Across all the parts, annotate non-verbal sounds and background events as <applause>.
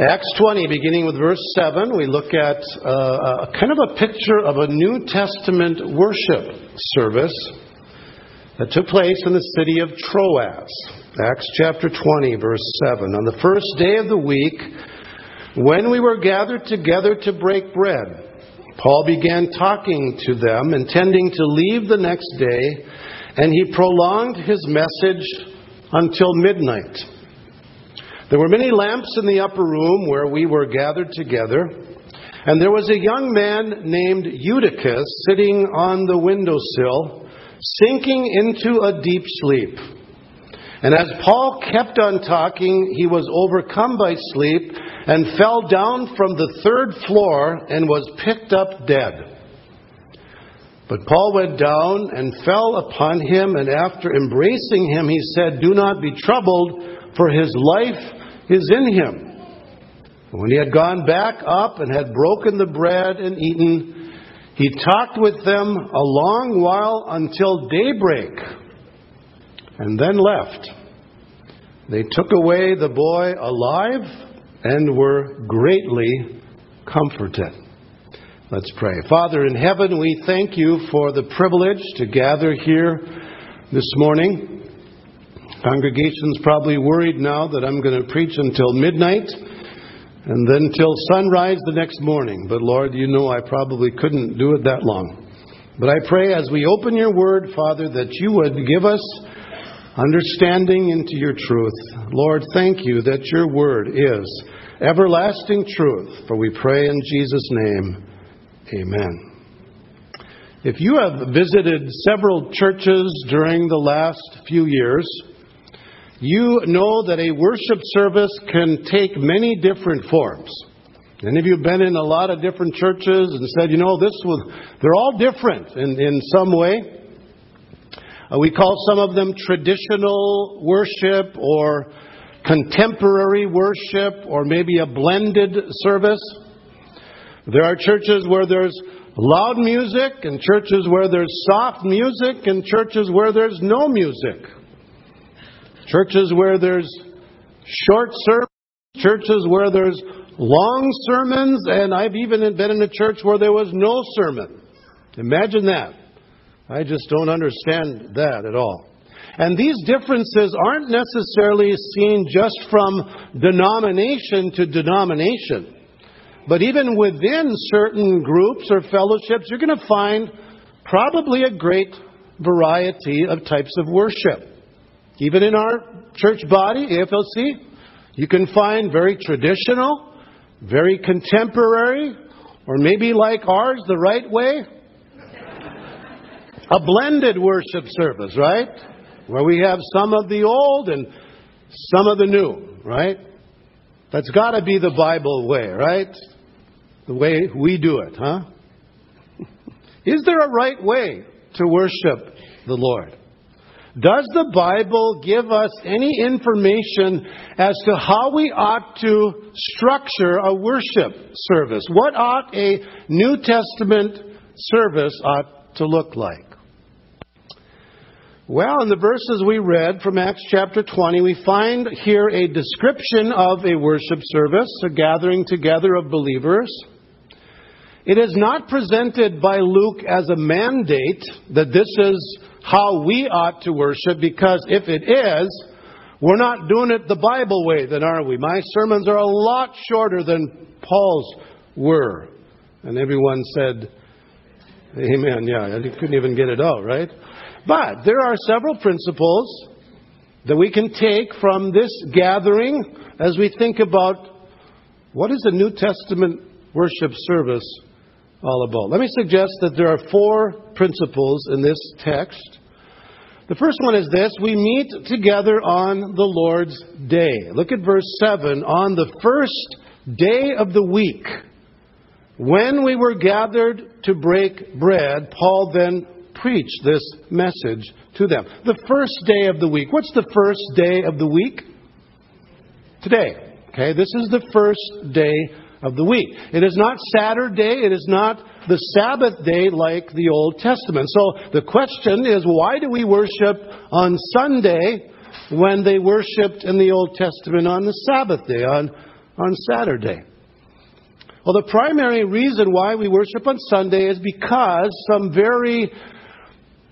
Acts 20, beginning with verse 7, we look at uh, a kind of a picture of a New Testament worship service that took place in the city of Troas. Acts chapter 20, verse 7. On the first day of the week, when we were gathered together to break bread, Paul began talking to them, intending to leave the next day, and he prolonged his message until midnight. There were many lamps in the upper room where we were gathered together, and there was a young man named Eutychus sitting on the windowsill, sinking into a deep sleep. And as Paul kept on talking, he was overcome by sleep and fell down from the third floor and was picked up dead. But Paul went down and fell upon him, and after embracing him, he said, Do not be troubled, for his life is in him. When he had gone back up and had broken the bread and eaten, he talked with them a long while until daybreak, and then left. They took away the boy alive and were greatly comforted. Let's pray. Father in heaven, we thank you for the privilege to gather here this morning. Congregation's probably worried now that I'm going to preach until midnight and then till sunrise the next morning. But Lord, you know I probably couldn't do it that long. But I pray as we open your word, Father, that you would give us understanding into your truth. Lord, thank you that your word is everlasting truth. For we pray in Jesus' name. Amen. If you have visited several churches during the last few years, you know that a worship service can take many different forms. Any of you have been in a lot of different churches and said, you know, this was, they're all different in, in some way. Uh, we call some of them traditional worship or contemporary worship or maybe a blended service. There are churches where there's loud music and churches where there's soft music and churches where there's no music. Churches where there's short sermons, churches where there's long sermons, and I've even been in a church where there was no sermon. Imagine that. I just don't understand that at all. And these differences aren't necessarily seen just from denomination to denomination. But even within certain groups or fellowships, you're going to find probably a great variety of types of worship. Even in our church body, AFLC, you can find very traditional, very contemporary, or maybe like ours, the right way. A blended worship service, right? Where we have some of the old and some of the new, right? That's got to be the Bible way, right? The way we do it, huh? <laughs> Is there a right way to worship the Lord? Does the Bible give us any information as to how we ought to structure a worship service? What ought a New Testament service ought to look like? Well, in the verses we read from Acts chapter 20, we find here a description of a worship service, a gathering together of believers. It is not presented by Luke as a mandate that this is how we ought to worship because if it is, we're not doing it the Bible way, then are we? My sermons are a lot shorter than Paul's were. And everyone said, Amen. Yeah, I couldn't even get it out, right? But there are several principles that we can take from this gathering as we think about what is a New Testament worship service Let me suggest that there are four principles in this text. The first one is this we meet together on the Lord's day. Look at verse 7. On the first day of the week, when we were gathered to break bread, Paul then preached this message to them. The first day of the week. What's the first day of the week? Today. Okay, this is the first day of the week. It is not Saturday, it is not the Sabbath day like the Old Testament. So the question is why do we worship on Sunday when they worshiped in the Old Testament on the Sabbath day, on on Saturday? Well, the primary reason why we worship on Sunday is because some very,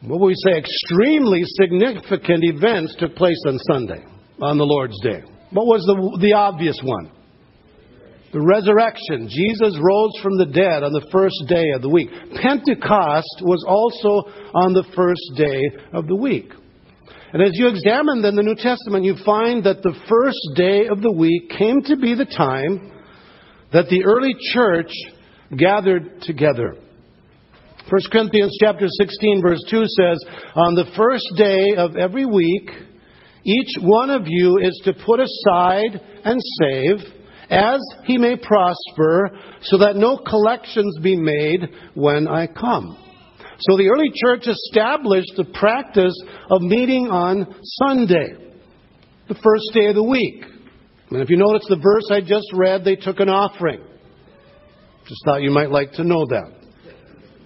what would we say, extremely significant events took place on Sunday, on the Lord's Day. What was the, the obvious one? The resurrection. Jesus rose from the dead on the first day of the week. Pentecost was also on the first day of the week. And as you examine then the New Testament, you find that the first day of the week came to be the time that the early church gathered together. 1 Corinthians chapter 16 verse 2 says, On the first day of every week, each one of you is to put aside and save as he may prosper, so that no collections be made when I come. So the early church established the practice of meeting on Sunday, the first day of the week. And if you notice the verse I just read, they took an offering. Just thought you might like to know that.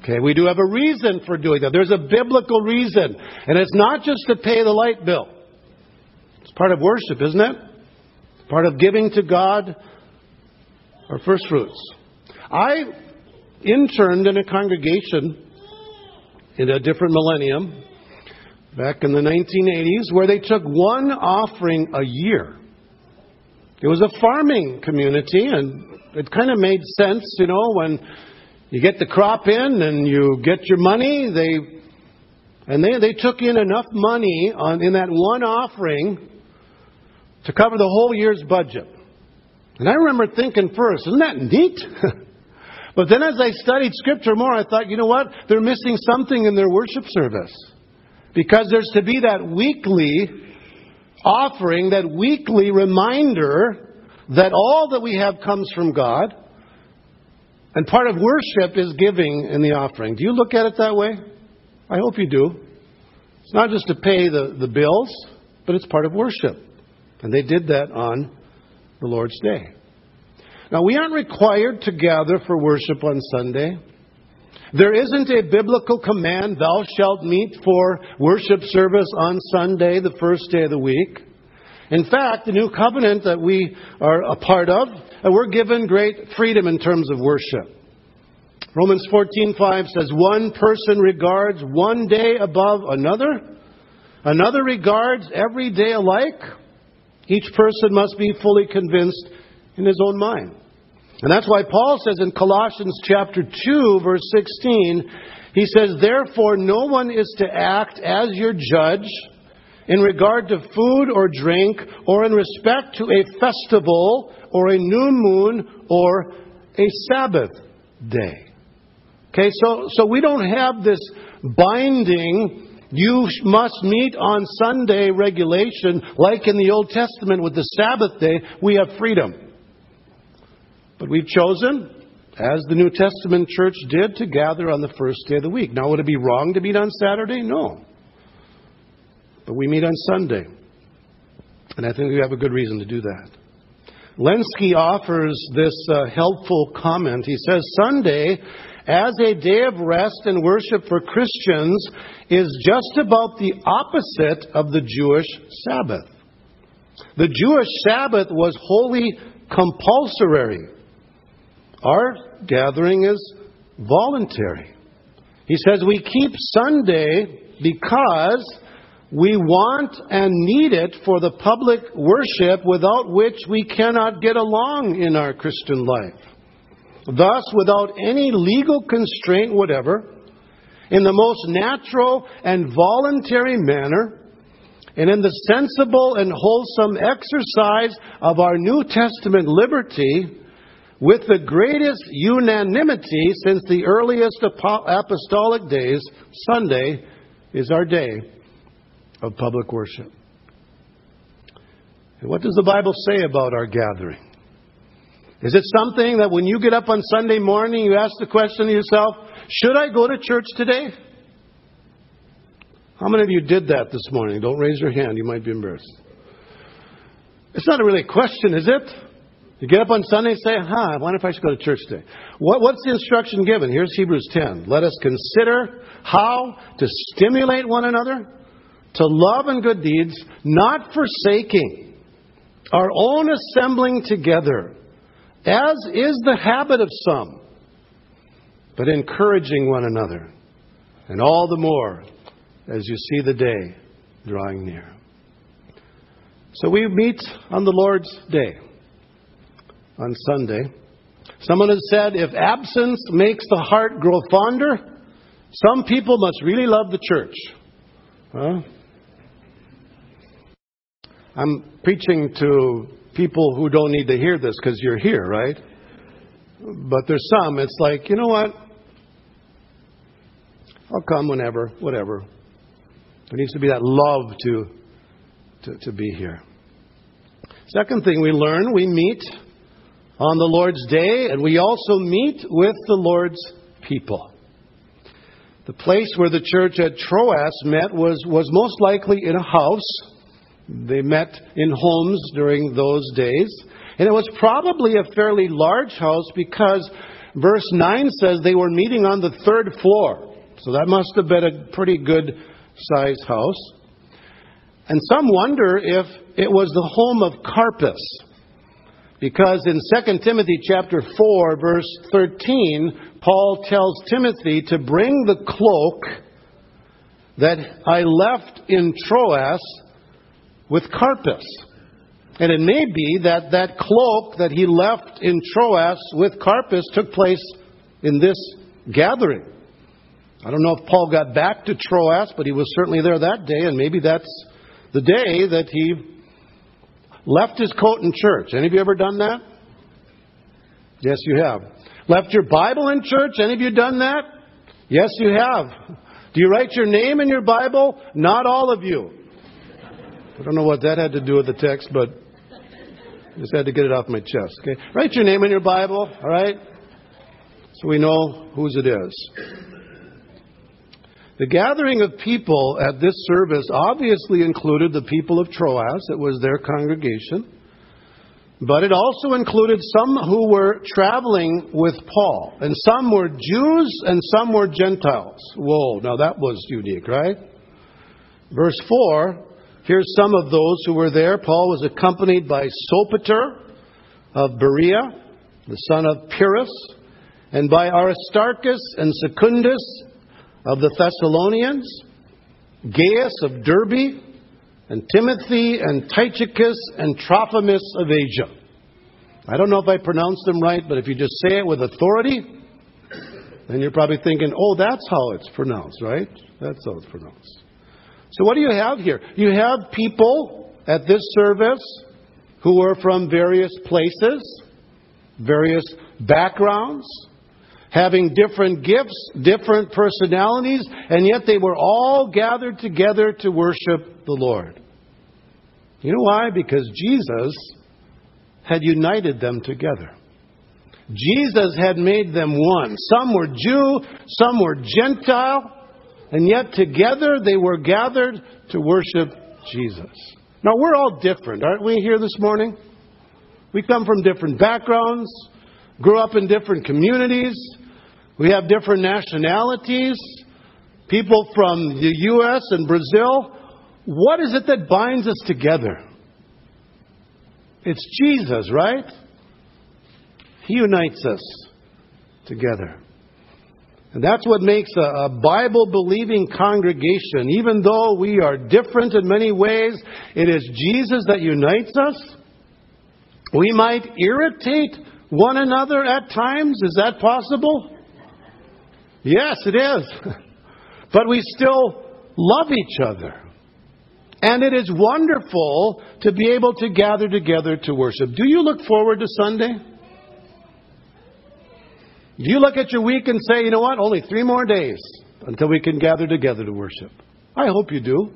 Okay, we do have a reason for doing that. There's a biblical reason. And it's not just to pay the light bill. It's part of worship, isn't it? Part of giving to God our first fruits. I interned in a congregation in a different millennium back in the 1980s where they took one offering a year. It was a farming community, and it kind of made sense, you know, when you get the crop in and you get your money. They and they they took in enough money on in that one offering to cover the whole year's budget. And I remember thinking first, isn't that neat? <laughs> but then as I studied Scripture more, I thought, you know what? They're missing something in their worship service. Because there's to be that weekly offering, that weekly reminder that all that we have comes from God. And part of worship is giving in the offering. Do you look at it that way? I hope you do. It's not just to pay the, the bills, but it's part of worship. And they did that on the Lord's Day. Now, we aren't required to gather for worship on Sunday. There isn't a biblical command, thou shalt meet for worship service on Sunday, the first day of the week. In fact, the new covenant that we are a part of, uh, we're given great freedom in terms of worship. Romans 14:5 says one person regards one day above another, another regards every day alike. Each person must be fully convinced in his own mind. And that's why Paul says in Colossians chapter 2 verse 16, he says, Therefore no one is to act as your judge in regard to food or drink or in respect to a festival or a new moon or a Sabbath day. Okay, so, so we don't have this binding you must meet on Sunday regulation, like in the Old Testament with the Sabbath day, we have freedom. But we've chosen, as the New Testament church did, to gather on the first day of the week. Now, would it be wrong to meet on Saturday? No. But we meet on Sunday. And I think we have a good reason to do that. Lenski offers this uh, helpful comment. He says, Sunday as a day of rest and worship for Christians is just about the opposite of the Jewish Sabbath. The Jewish Sabbath was wholly compulsory. Our gathering is voluntary. He says we keep Sunday because we want and need it for the public worship without which we cannot get along in our Christian life. Thus, without any legal constraint whatever, in the most natural and voluntary manner, and in the sensible and wholesome exercise of our New Testament liberty, with the greatest unanimity since the earliest apostolic days, Sunday is our day of public worship. And what does the Bible say about our gathering? Is it something that when you get up on Sunday morning, you ask the question to yourself, should I go to church today? How many of you did that this morning? Don't raise your hand. You might be embarrassed. It's not really a question, is it? You get up on Sunday and say, huh, I wonder if I should go to church today. What, what's the instruction given? Here's Hebrews 10. Let us consider how to stimulate one another to love and good deeds, not forsaking our own assembling together, as is the habit of some, but encouraging one another, and all the more as you see the day drawing near. So we meet on the Lord's Day, on Sunday. Someone has said if absence makes the heart grow fonder, some people must really love the church. Huh? I'm preaching to people who don't need to hear this because you're here, right? But there's some, it's like, you know what? I'll come whenever, whatever. There needs to be that love to, to, to be here. Second thing we learn, we meet on the Lord's day and we also meet with the Lord's people. The place where the church at Troas met was, was most likely in a house they met in homes during those days. And it was probably a fairly large house because verse 9 says they were meeting on the third floor. So that must have been a pretty good sized house. And some wonder if it was the home of Carpus. Because in 2 Timothy chapter 4 verse 13, Paul tells Timothy to bring the cloak that I left in Troas with Carpus. And it may be that that cloak that he left in Troas with Carpus took place in this gathering. I don't know if Paul got back to Troas, but he was certainly there that day, and maybe that's the day that he left his coat in church. Any of you ever done that? Yes, you have. Left your Bible in church? Any of you done that? Yes, you have. Do you write your name in your Bible? Not all of you. I don't know what that had to do with the text, but I just had to get it off my chest. Okay? Write your name in your Bible, all right? So we know whose it is. The gathering of people at this service obviously included the people of Troas, it was their congregation. But it also included some who were traveling with Paul. And some were Jews and some were Gentiles. Whoa, now that was unique, right? Verse 4 Here's some of those who were there. Paul was accompanied by Sopater of Berea, the son of Pyrrhus, and by Aristarchus and Secundus of the Thessalonians, Gaius of Derbe, and Timothy and Tychicus and Trophimus of Asia. I don't know if I pronounced them right, but if you just say it with authority, then you're probably thinking, oh, that's how it's pronounced, right? That's how it's pronounced. So, what do you have here? You have people at this service who are from various places, various backgrounds, having different gifts, different personalities, and yet they were all gathered together to worship the Lord. You know why? Because Jesus had united them together. Jesus had made them one. Some were Jew, some were Gentile, and yet together they were gathered to worship Jesus. Now we're all different, aren't we, here this morning? We come from different backgrounds, grew up in different communities, we have different nationalities, people from the U.S. and Brazil. What is it that binds us together? It's Jesus, right? He unites us together. And that's what makes a, a Bible believing congregation. Even though we are different in many ways, it is Jesus that unites us. We might irritate one another at times. Is that possible? Yes, it is. <laughs> But we still love each other. And it is wonderful to be able to gather together to worship. Do you look forward to Sunday? Do you look at your week and say, you know what, only three more days until we can gather together to worship? I hope you do.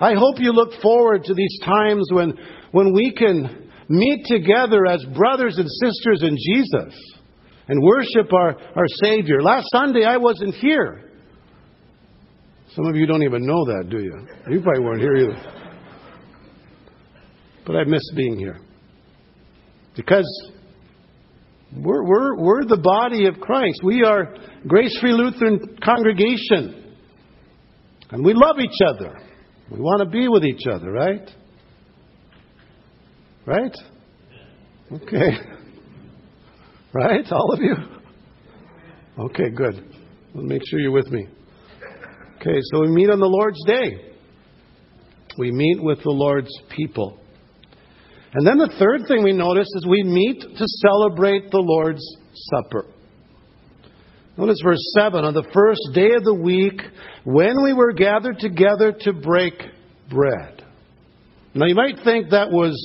I hope you look forward to these times when, when we can meet together as brothers and sisters in Jesus and worship our, our Savior. Last Sunday, I wasn't here. Some of you don't even know that, do you? You probably weren't here either. But I miss being here. Because we're, we're, we're the body of Christ. We are Grace Free Lutheran congregation. And we love each other. We want to be with each other, right? Right? Okay. <laughs> Right? All of you? Okay, good. Me make sure you're with me. Okay, so we meet on the Lord's Day. We meet with the Lord's people. And then the third thing we notice is we meet to celebrate the Lord's Supper. Notice verse 7 on the first day of the week, when we were gathered together to break bread. Now you might think that was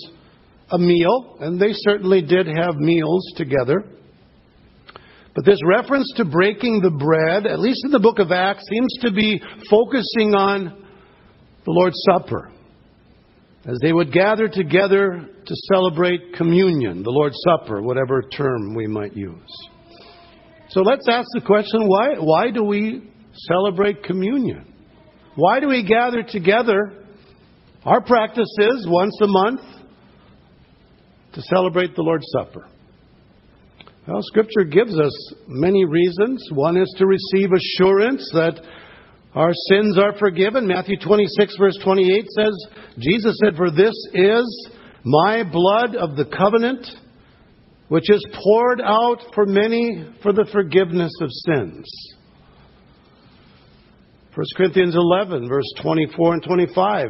a meal, and they certainly did have meals together. But this reference to breaking the bread, at least in the book of Acts, seems to be focusing on the Lord's Supper. As they would gather together to celebrate communion, the Lord's Supper, whatever term we might use. So let's ask the question why, why do we celebrate communion? Why do we gather together? Our practice is once a month to celebrate the Lord's Supper. Well, Scripture gives us many reasons. One is to receive assurance that our sins are forgiven. Matthew 26, verse 28 says, Jesus said, For this is my blood of the covenant, which is poured out for many for the forgiveness of sins. 1 Corinthians 11, verse 24 and 25.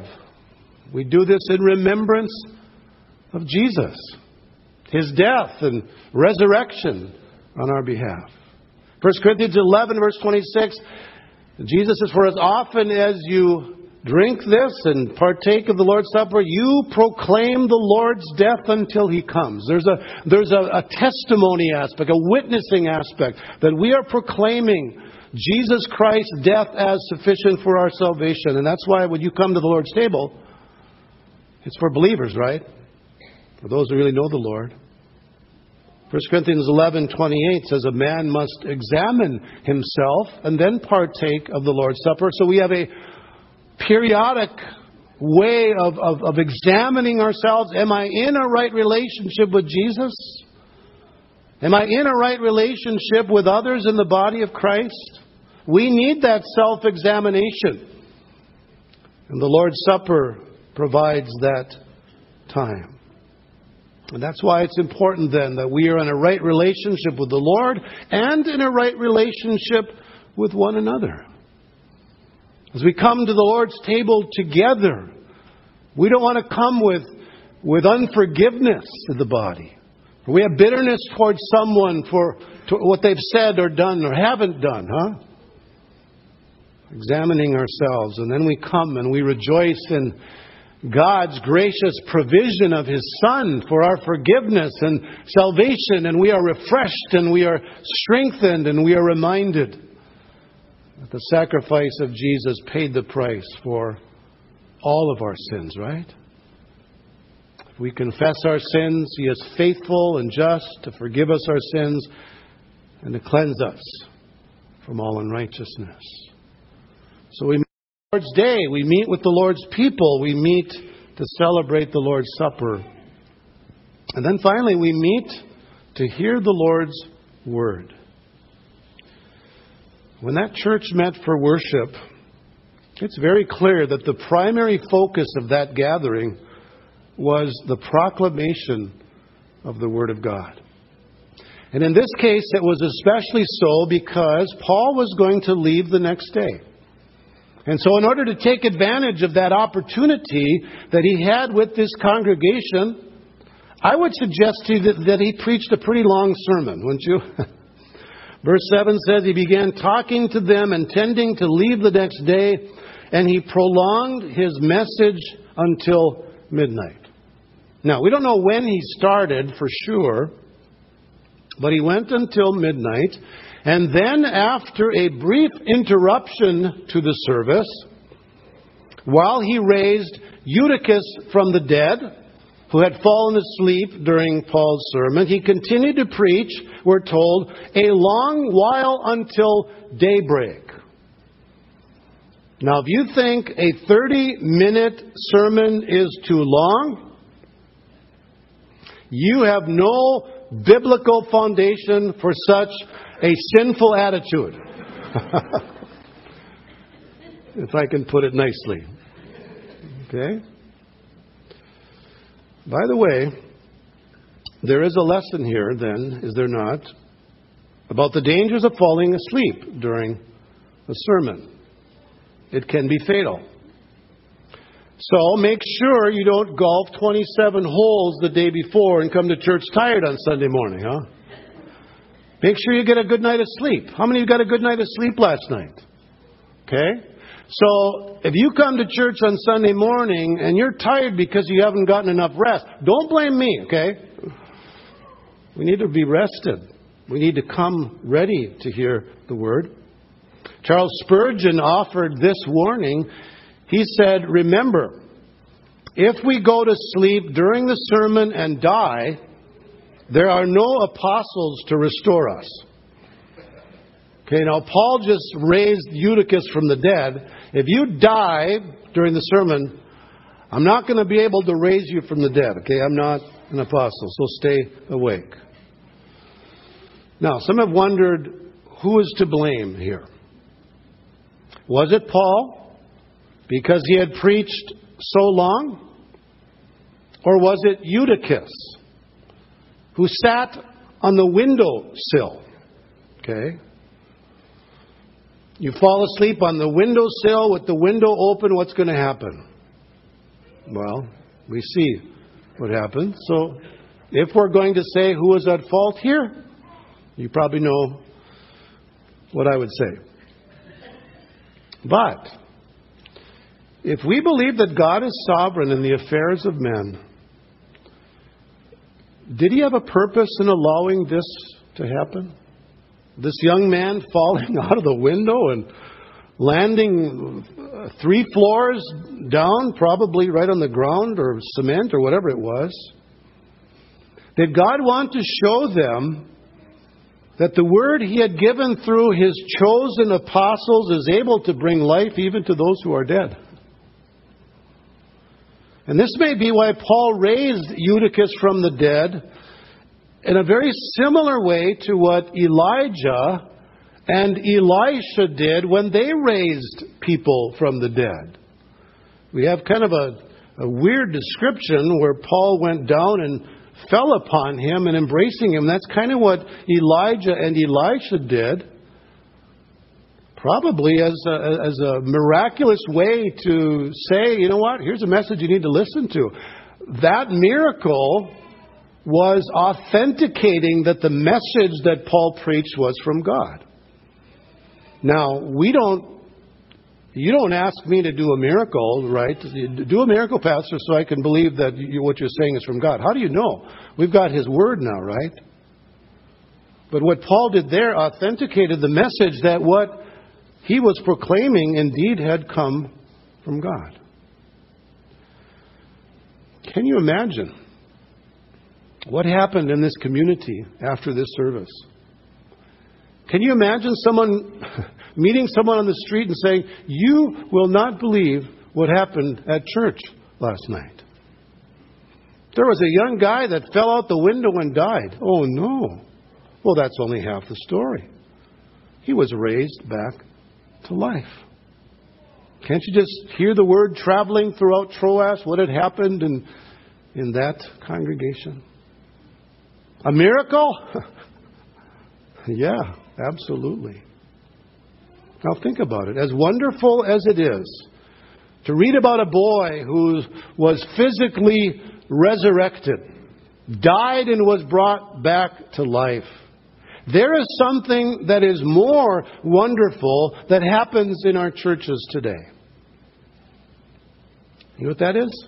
We do this in remembrance of Jesus his death and resurrection on our behalf. 1 Corinthians 11, verse 26, Jesus says, For as often as you drink this and partake of the Lord's Supper, you proclaim the Lord's death until he comes. There's a, there's a, a testimony aspect, a witnessing aspect, that we are proclaiming Jesus Christ's death as sufficient for our salvation. And that's why when you come to the Lord's table, it's for believers, right? For those who really know the Lord. 1 Corinthians 11:28 says a man must examine himself and then partake of the Lord's Supper. So we have a periodic way of, of, of examining ourselves. Am I in a right relationship with Jesus? Am I in a right relationship with others in the body of Christ? We need that self examination. And the Lord's Supper provides that time. And that's why it's important then that we are in a right relationship with the Lord and in a right relationship with one another. As we come to the Lord's table together, we don't want to come with, with unforgiveness to the body. We have bitterness towards someone for what they've said or done or haven't done, huh? Examining ourselves, and then we come and we rejoice in God's gracious provision of His Son for our forgiveness and salvation, and we are refreshed and we are strengthened and we are reminded that the sacrifice of Jesus paid the price for all of our sins, right? If we confess our sins, He is faithful and just to forgive us our sins and to cleanse us from all unrighteousness. So we Lord's Day. We meet with the Lord's people. We meet to celebrate the Lord's Supper. And then finally, we meet to hear the Lord's Word. When that church met for worship, it's very clear that the primary focus of that gathering was the proclamation of the Word of God. And in this case, it was especially so because Paul was going to leave the next day. And so, in order to take advantage of that opportunity that he had with this congregation, I would suggest to you that, that he preached a pretty long sermon, wouldn't you? <laughs> Verse 7 says, He began talking to them, intending to leave the next day, and he prolonged his message until midnight. Now, we don't know when he started for sure, but he went until midnight. And then, after a brief interruption to the service, while he raised Eutychus from the dead, who had fallen asleep during Paul's sermon, he continued to preach, we're told, a long while until daybreak. Now, if you think a 30 minute sermon is too long, you have no biblical foundation for such a sinful attitude. <laughs> if I can put it nicely. Okay? By the way, There is a lesson here, then, is there not, about the dangers of falling asleep during a sermon. It can be fatal. So make sure you don't golf 27 holes the day before and come to church tired on Sunday morning, huh? Make sure you get a good night of sleep. How many of you got a good night of sleep last night? Okay? So if you come to church on Sunday morning and you're tired because you haven't gotten enough rest, don't blame me, okay? We need to be rested. We need to come ready to hear the word. Charles Spurgeon offered this warning. He said, Remember, if we go to sleep during the sermon and die, there are no apostles to restore us. Okay, now Paul just raised Eutychus from the dead. If you die during the sermon, I'm not going to be able to raise you from the dead. Okay, I'm not an apostle, so stay awake. Now, some have wondered who is to blame here. Was it Paul because he had preached so long? Or was it Eutychus who sat on the windowsill? Okay. You fall asleep on the windowsill with the window open, what's going to happen? Well, we see what happens. So, if we're going to say who is at fault here, you probably know what I would say. But, if we believe that God is sovereign in the affairs of men, did he have a purpose in allowing this to happen? This young man <laughs> falling out of the window and landing uh, three floors down, probably right on the ground or cement or whatever it was. Did God want to show them that the word he had given through his chosen apostles is able to bring life even to those who are dead? And this may be why Paul raised Eutychus from the dead in a very similar way to what Elijah and Elisha did when they raised people from the dead. We have kind of a, a weird description where Paul went down and fell upon him and embracing him. That's kind of what Elijah and Elisha did. Probably as a, as a miraculous way to say, you know what, here's a message you need to listen to. That miracle was authenticating that the message that Paul preached was from God. Now, we don't, you don't ask me to do a miracle, right? Do a miracle, Pastor, so I can believe that you, what you're saying is from God. How do you know? We've got His Word now, right? But what Paul did there authenticated the message that what he was proclaiming indeed had come from God. Can you imagine? What happened in this community after this service? Can you imagine someone <laughs> meeting someone on the street and saying, You will not believe what happened at church last night? There was a young guy that fell out the window and died. Oh, no. Well, that's only half the story. He was raised back to life. Can't you just hear the word traveling throughout Troas, what had happened in, in that congregation? A miracle? <laughs> yeah, absolutely. Now think about it. As wonderful as it is to read about a boy who was physically resurrected, died and was brought back to life. There is something that is more wonderful that happens in our churches today. You know what that is?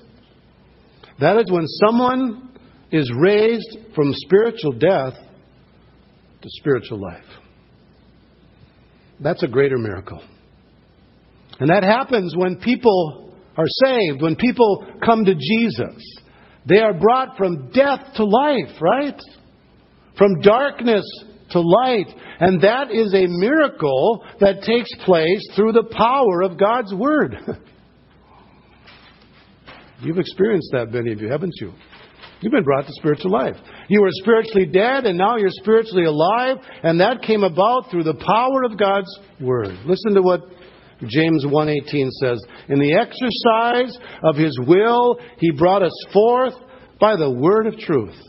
That is when someone is raised from spiritual death to spiritual life. That's a greater miracle. And that happens when people are saved, when people come to Jesus. They are brought from death to life, right? From darkness to light. And that is a miracle that takes place through the power of God's Word. <laughs> You've experienced that, many of you, haven't you? You've been brought to spiritual life. You were spiritually dead and now you're spiritually alive, and that came about through the power of God's word. Listen to what James 1:18 says, "In the exercise of his will he brought us forth by the word of truth."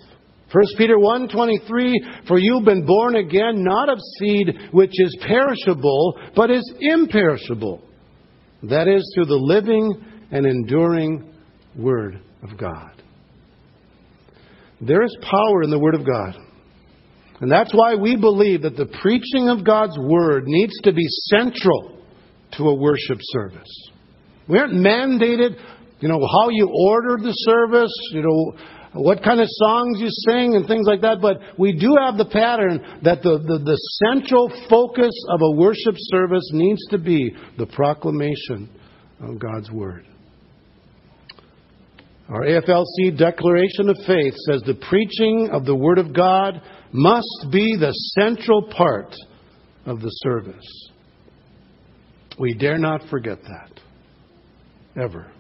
1 Peter 1:23 For you've been born again not of seed which is perishable but is imperishable that is through the living and enduring word of God. There is power in the word of God. And that's why we believe that the preaching of God's word needs to be central to a worship service. We aren't mandated, you know, how you order the service, you know, what kind of songs you sing and things like that, but we do have the pattern that the, the, the central focus of a worship service needs to be the proclamation of God's Word. Our AFLC Declaration of Faith says the preaching of the Word of God must be the central part of the service. We dare not forget that. Ever.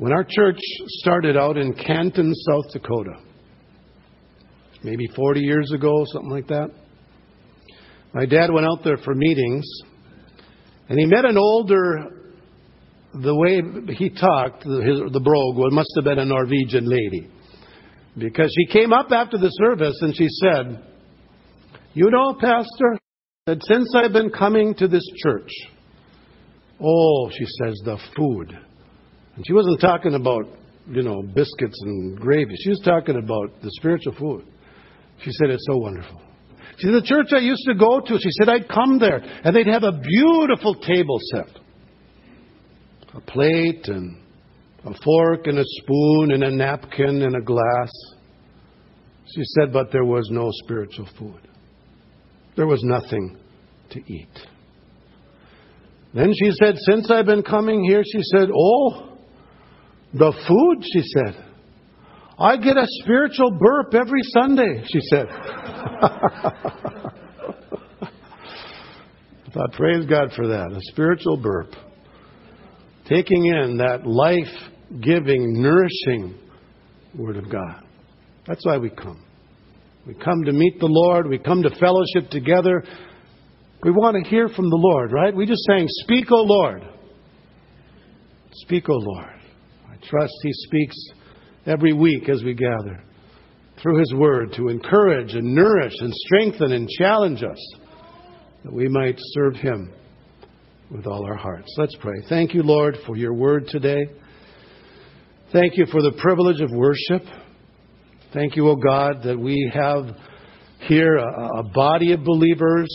When our church started out in Canton, South Dakota, maybe 40 years ago, something like that, my dad went out there for meetings, and he met an older, the way he talked, his, the brogue, well, must have been a Norwegian lady. Because she came up after the service and she said, You know, Pastor, that since I've been coming to this church, oh, she says, the food and she wasn't talking about, you know, biscuits and gravy. She was talking about the spiritual food. She said, It's so wonderful. She said, The church I used to go to, she said, I'd come there and they'd have a beautiful table set a plate and a fork and a spoon and a napkin and a glass. She said, But there was no spiritual food. There was nothing to eat. Then she said, Since I've been coming here, she said, Oh, the food, she said. I get a spiritual burp every Sunday, she said. <laughs> I thought, praise God for that. A spiritual burp. Taking in that life giving, nourishing Word of God. That's why we come. We come to meet the Lord. We come to fellowship together. We want to hear from the Lord, right? We just sang, Speak, O Lord. Speak, O Lord trust He speaks every week as we gather through His Word to encourage and nourish and strengthen and challenge us that we might serve Him with all our hearts. Let's pray. Thank you, Lord, for your Word today. Thank you for the privilege of worship. Thank you, O God, that we have here a, a body of believers.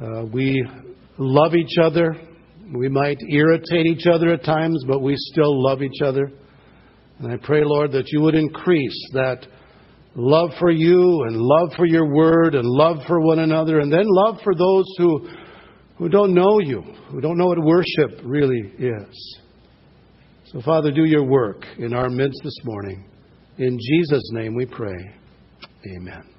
Uh, we love each other. We might irritate each other at times, but we still love each other. And I pray, Lord, that you would increase that love for you and love for your word and love for one another and then love for those who, who don't know you, who don't know what worship really is. So, Father, do your work in our midst this morning. In Jesus' name we pray. Amen.